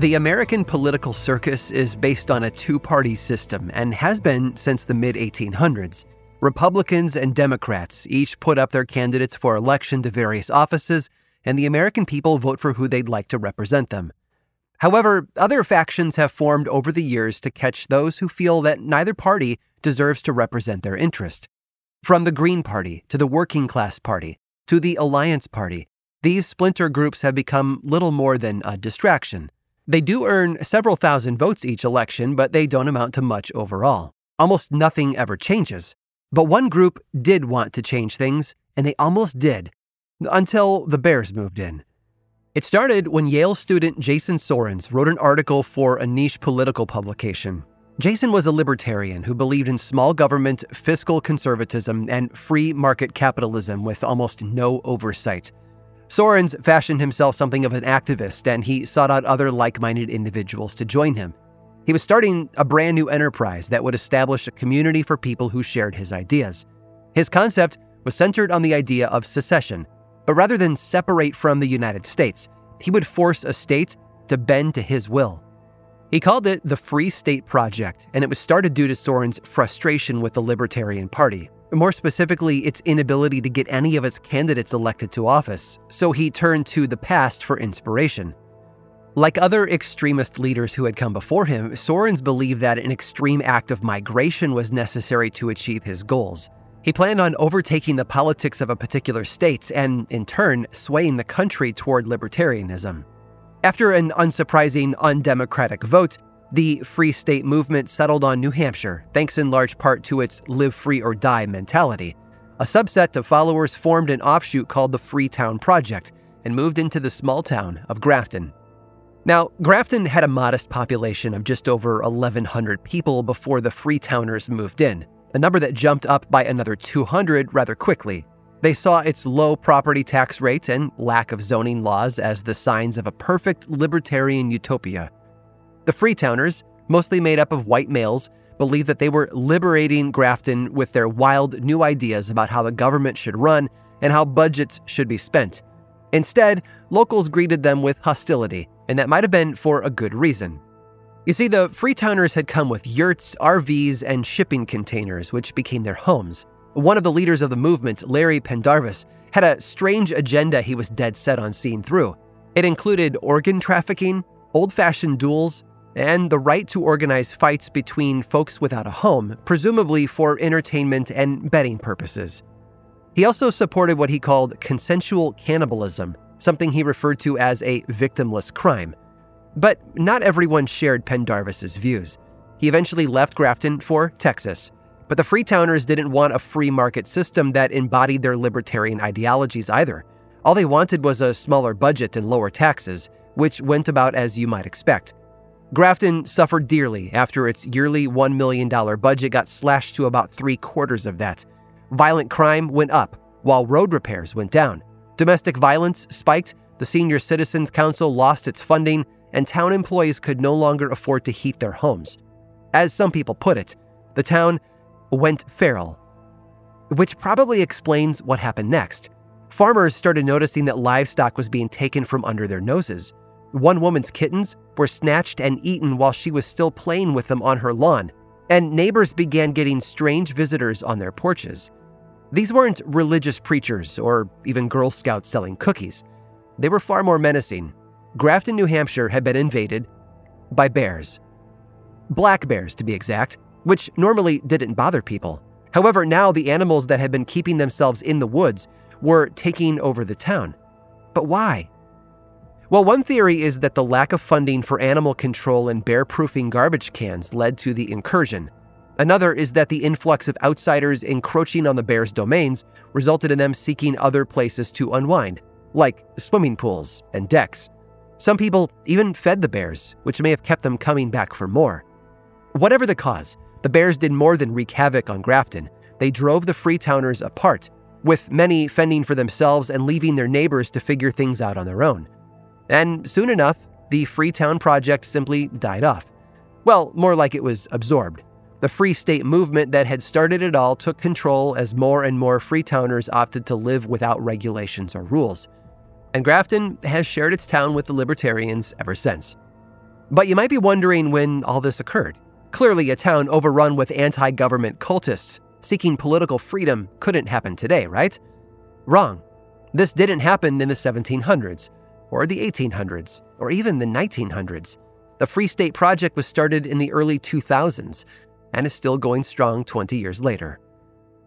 The American political circus is based on a two party system and has been since the mid 1800s. Republicans and Democrats each put up their candidates for election to various offices, and the American people vote for who they'd like to represent them. However, other factions have formed over the years to catch those who feel that neither party deserves to represent their interest. From the Green Party to the Working Class Party to the Alliance Party, these splinter groups have become little more than a distraction. They do earn several thousand votes each election, but they don't amount to much overall. Almost nothing ever changes. But one group did want to change things, and they almost did, until the Bears moved in. It started when Yale student Jason Sorens wrote an article for a niche political publication. Jason was a libertarian who believed in small government, fiscal conservatism, and free market capitalism with almost no oversight. Sorens fashioned himself something of an activist, and he sought out other like minded individuals to join him. He was starting a brand new enterprise that would establish a community for people who shared his ideas. His concept was centered on the idea of secession, but rather than separate from the United States, he would force a state to bend to his will. He called it the Free State Project, and it was started due to Sorens' frustration with the Libertarian Party more specifically, its inability to get any of its candidates elected to office, so he turned to the past for inspiration. Like other extremist leaders who had come before him, Sorens believed that an extreme act of migration was necessary to achieve his goals. He planned on overtaking the politics of a particular state and, in turn, swaying the country toward libertarianism. After an unsurprising, undemocratic vote, the Free State movement settled on New Hampshire, thanks in large part to its live free or die mentality. A subset of followers formed an offshoot called the Freetown Project and moved into the small town of Grafton. Now, Grafton had a modest population of just over 1,100 people before the Freetowners moved in, a number that jumped up by another 200 rather quickly. They saw its low property tax rate and lack of zoning laws as the signs of a perfect libertarian utopia. The Freetowners, mostly made up of white males, believed that they were liberating Grafton with their wild new ideas about how the government should run and how budgets should be spent. Instead, locals greeted them with hostility, and that might have been for a good reason. You see, the Freetowners had come with yurts, RVs, and shipping containers, which became their homes. One of the leaders of the movement, Larry Pendarvis, had a strange agenda he was dead set on seeing through. It included organ trafficking, old fashioned duels, and the right to organize fights between folks without a home, presumably for entertainment and betting purposes. He also supported what he called consensual cannibalism, something he referred to as a victimless crime. But not everyone shared Pendarvis's views. He eventually left Grafton for Texas, but the Freetowners didn't want a free market system that embodied their libertarian ideologies either. All they wanted was a smaller budget and lower taxes, which went about as you might expect. Grafton suffered dearly after its yearly $1 million budget got slashed to about three quarters of that. Violent crime went up, while road repairs went down. Domestic violence spiked, the Senior Citizens Council lost its funding, and town employees could no longer afford to heat their homes. As some people put it, the town went feral. Which probably explains what happened next. Farmers started noticing that livestock was being taken from under their noses. One woman's kittens were snatched and eaten while she was still playing with them on her lawn, and neighbors began getting strange visitors on their porches. These weren't religious preachers or even Girl Scouts selling cookies. They were far more menacing. Grafton, New Hampshire had been invaded by bears. Black bears, to be exact, which normally didn't bother people. However, now the animals that had been keeping themselves in the woods were taking over the town. But why? Well, one theory is that the lack of funding for animal control and bear proofing garbage cans led to the incursion. Another is that the influx of outsiders encroaching on the bears' domains resulted in them seeking other places to unwind, like swimming pools and decks. Some people even fed the bears, which may have kept them coming back for more. Whatever the cause, the bears did more than wreak havoc on Grafton. They drove the Freetowners apart, with many fending for themselves and leaving their neighbors to figure things out on their own. And soon enough, the Freetown Project simply died off. Well, more like it was absorbed. The Free State movement that had started it all took control as more and more Freetowners opted to live without regulations or rules. And Grafton has shared its town with the Libertarians ever since. But you might be wondering when all this occurred. Clearly, a town overrun with anti government cultists seeking political freedom couldn't happen today, right? Wrong. This didn't happen in the 1700s, or the 1800s, or even the 1900s. The Free State Project was started in the early 2000s and is still going strong 20 years later.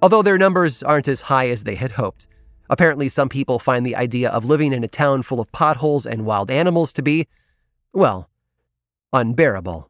Although their numbers aren't as high as they had hoped. Apparently, some people find the idea of living in a town full of potholes and wild animals to be, well, unbearable.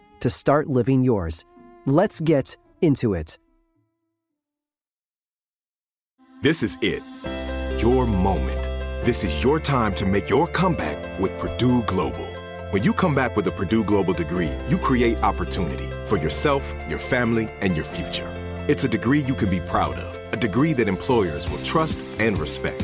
to start living yours. Let's get into it. This is it. Your moment. This is your time to make your comeback with Purdue Global. When you come back with a Purdue Global degree, you create opportunity for yourself, your family, and your future. It's a degree you can be proud of, a degree that employers will trust and respect.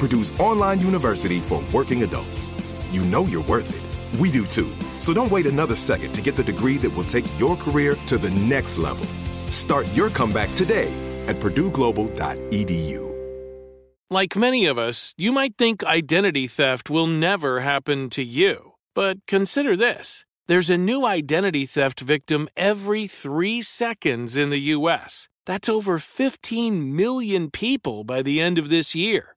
Purdue's online university for working adults. You know you're worth it. We do too. So don't wait another second to get the degree that will take your career to the next level. Start your comeback today at purdueglobal.edu. Like many of us, you might think identity theft will never happen to you. But consider this. There's a new identity theft victim every three seconds in the U.S. That's over 15 million people by the end of this year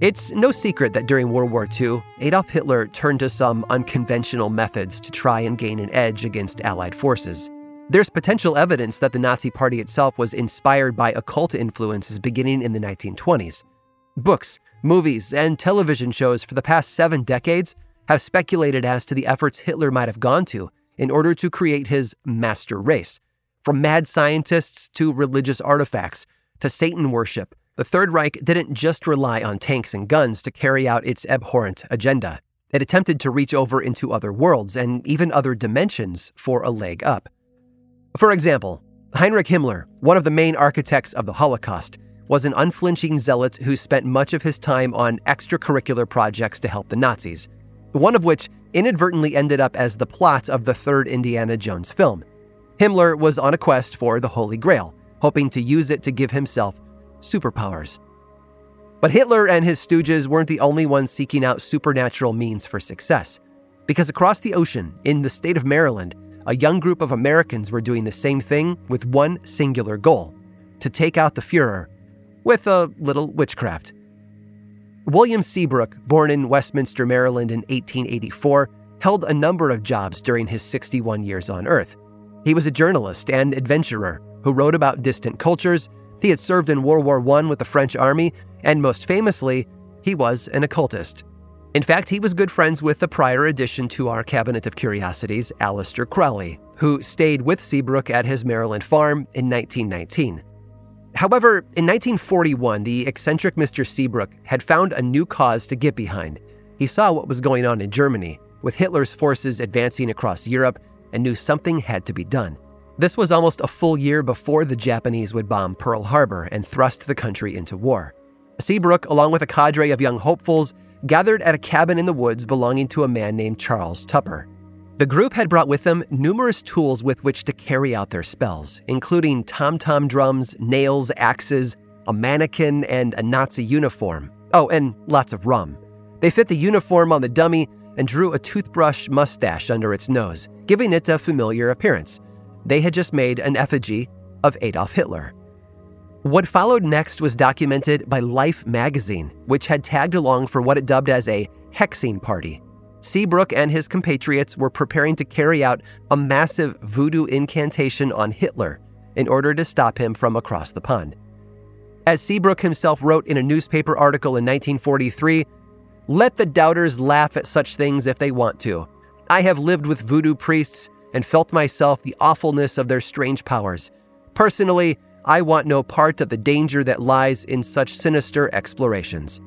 It's no secret that during World War II, Adolf Hitler turned to some unconventional methods to try and gain an edge against Allied forces. There's potential evidence that the Nazi Party itself was inspired by occult influences beginning in the 1920s. Books, movies, and television shows for the past seven decades have speculated as to the efforts Hitler might have gone to in order to create his master race. From mad scientists to religious artifacts to Satan worship the Third Reich didn't just rely on tanks and guns to carry out its abhorrent agenda. It attempted to reach over into other worlds and even other dimensions for a leg up. For example, Heinrich Himmler, one of the main architects of the Holocaust, was an unflinching zealot who spent much of his time on extracurricular projects to help the Nazis, one of which inadvertently ended up as the plot of the third Indiana Jones film. Himmler was on a quest for the Holy Grail, hoping to use it to give himself superpowers. But Hitler and his stooges weren't the only ones seeking out supernatural means for success, because across the ocean, in the state of Maryland, a young group of Americans were doing the same thing with one singular goal to take out the Fuhrer with a little witchcraft. William Seabrook, born in Westminster, Maryland in 1884, held a number of jobs during his 61 years on Earth. He was a journalist and adventurer who wrote about distant cultures he had served in World War I with the French army, and most famously, he was an occultist. In fact, he was good friends with the prior addition to our Cabinet of Curiosities, Aleister Crowley, who stayed with Seabrook at his Maryland farm in 1919. However, in 1941, the eccentric Mr. Seabrook had found a new cause to get behind. He saw what was going on in Germany, with Hitler's forces advancing across Europe, and knew something had to be done. This was almost a full year before the Japanese would bomb Pearl Harbor and thrust the country into war. Seabrook, along with a cadre of young hopefuls, gathered at a cabin in the woods belonging to a man named Charles Tupper. The group had brought with them numerous tools with which to carry out their spells, including tom tom drums, nails, axes, a mannequin, and a Nazi uniform. Oh, and lots of rum. They fit the uniform on the dummy and drew a toothbrush mustache under its nose, giving it a familiar appearance they had just made an effigy of Adolf Hitler. What followed next was documented by Life magazine, which had tagged along for what it dubbed as a hexing party. Seabrook and his compatriots were preparing to carry out a massive voodoo incantation on Hitler in order to stop him from across the pond. As Seabrook himself wrote in a newspaper article in 1943, let the doubters laugh at such things if they want to. I have lived with voodoo priests and felt myself the awfulness of their strange powers. Personally, I want no part of the danger that lies in such sinister explorations.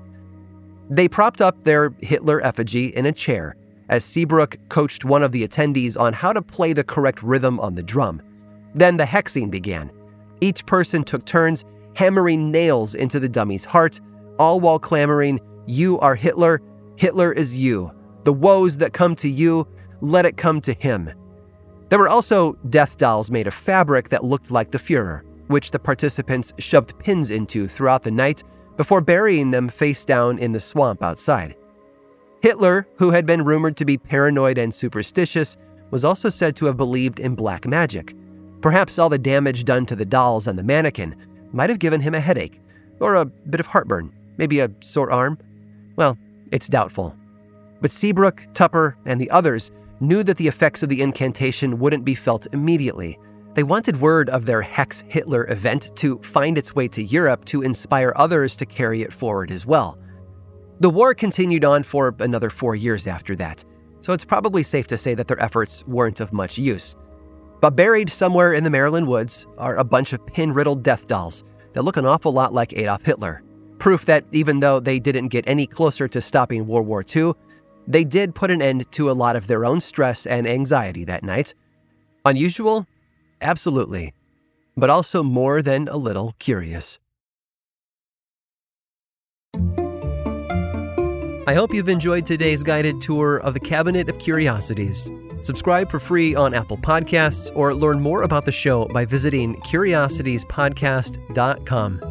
They propped up their Hitler effigy in a chair as Seabrook coached one of the attendees on how to play the correct rhythm on the drum. Then the hexing began. Each person took turns hammering nails into the dummy's heart, all while clamoring, You are Hitler, Hitler is you. The woes that come to you, let it come to him. There were also death dolls made of fabric that looked like the Fuhrer, which the participants shoved pins into throughout the night before burying them face down in the swamp outside. Hitler, who had been rumored to be paranoid and superstitious, was also said to have believed in black magic. Perhaps all the damage done to the dolls and the mannequin might have given him a headache, or a bit of heartburn, maybe a sore arm. Well, it's doubtful. But Seabrook, Tupper, and the others knew that the effects of the incantation wouldn't be felt immediately. They wanted word of their Hex Hitler event to find its way to Europe to inspire others to carry it forward as well. The war continued on for another four years after that, so it's probably safe to say that their efforts weren't of much use. But buried somewhere in the Maryland woods are a bunch of pin riddled death dolls that look an awful lot like Adolf Hitler. Proof that even though they didn't get any closer to stopping World War II, they did put an end to a lot of their own stress and anxiety that night. Unusual? Absolutely. But also more than a little curious. I hope you've enjoyed today's guided tour of the Cabinet of Curiosities. Subscribe for free on Apple Podcasts or learn more about the show by visiting curiositiespodcast.com.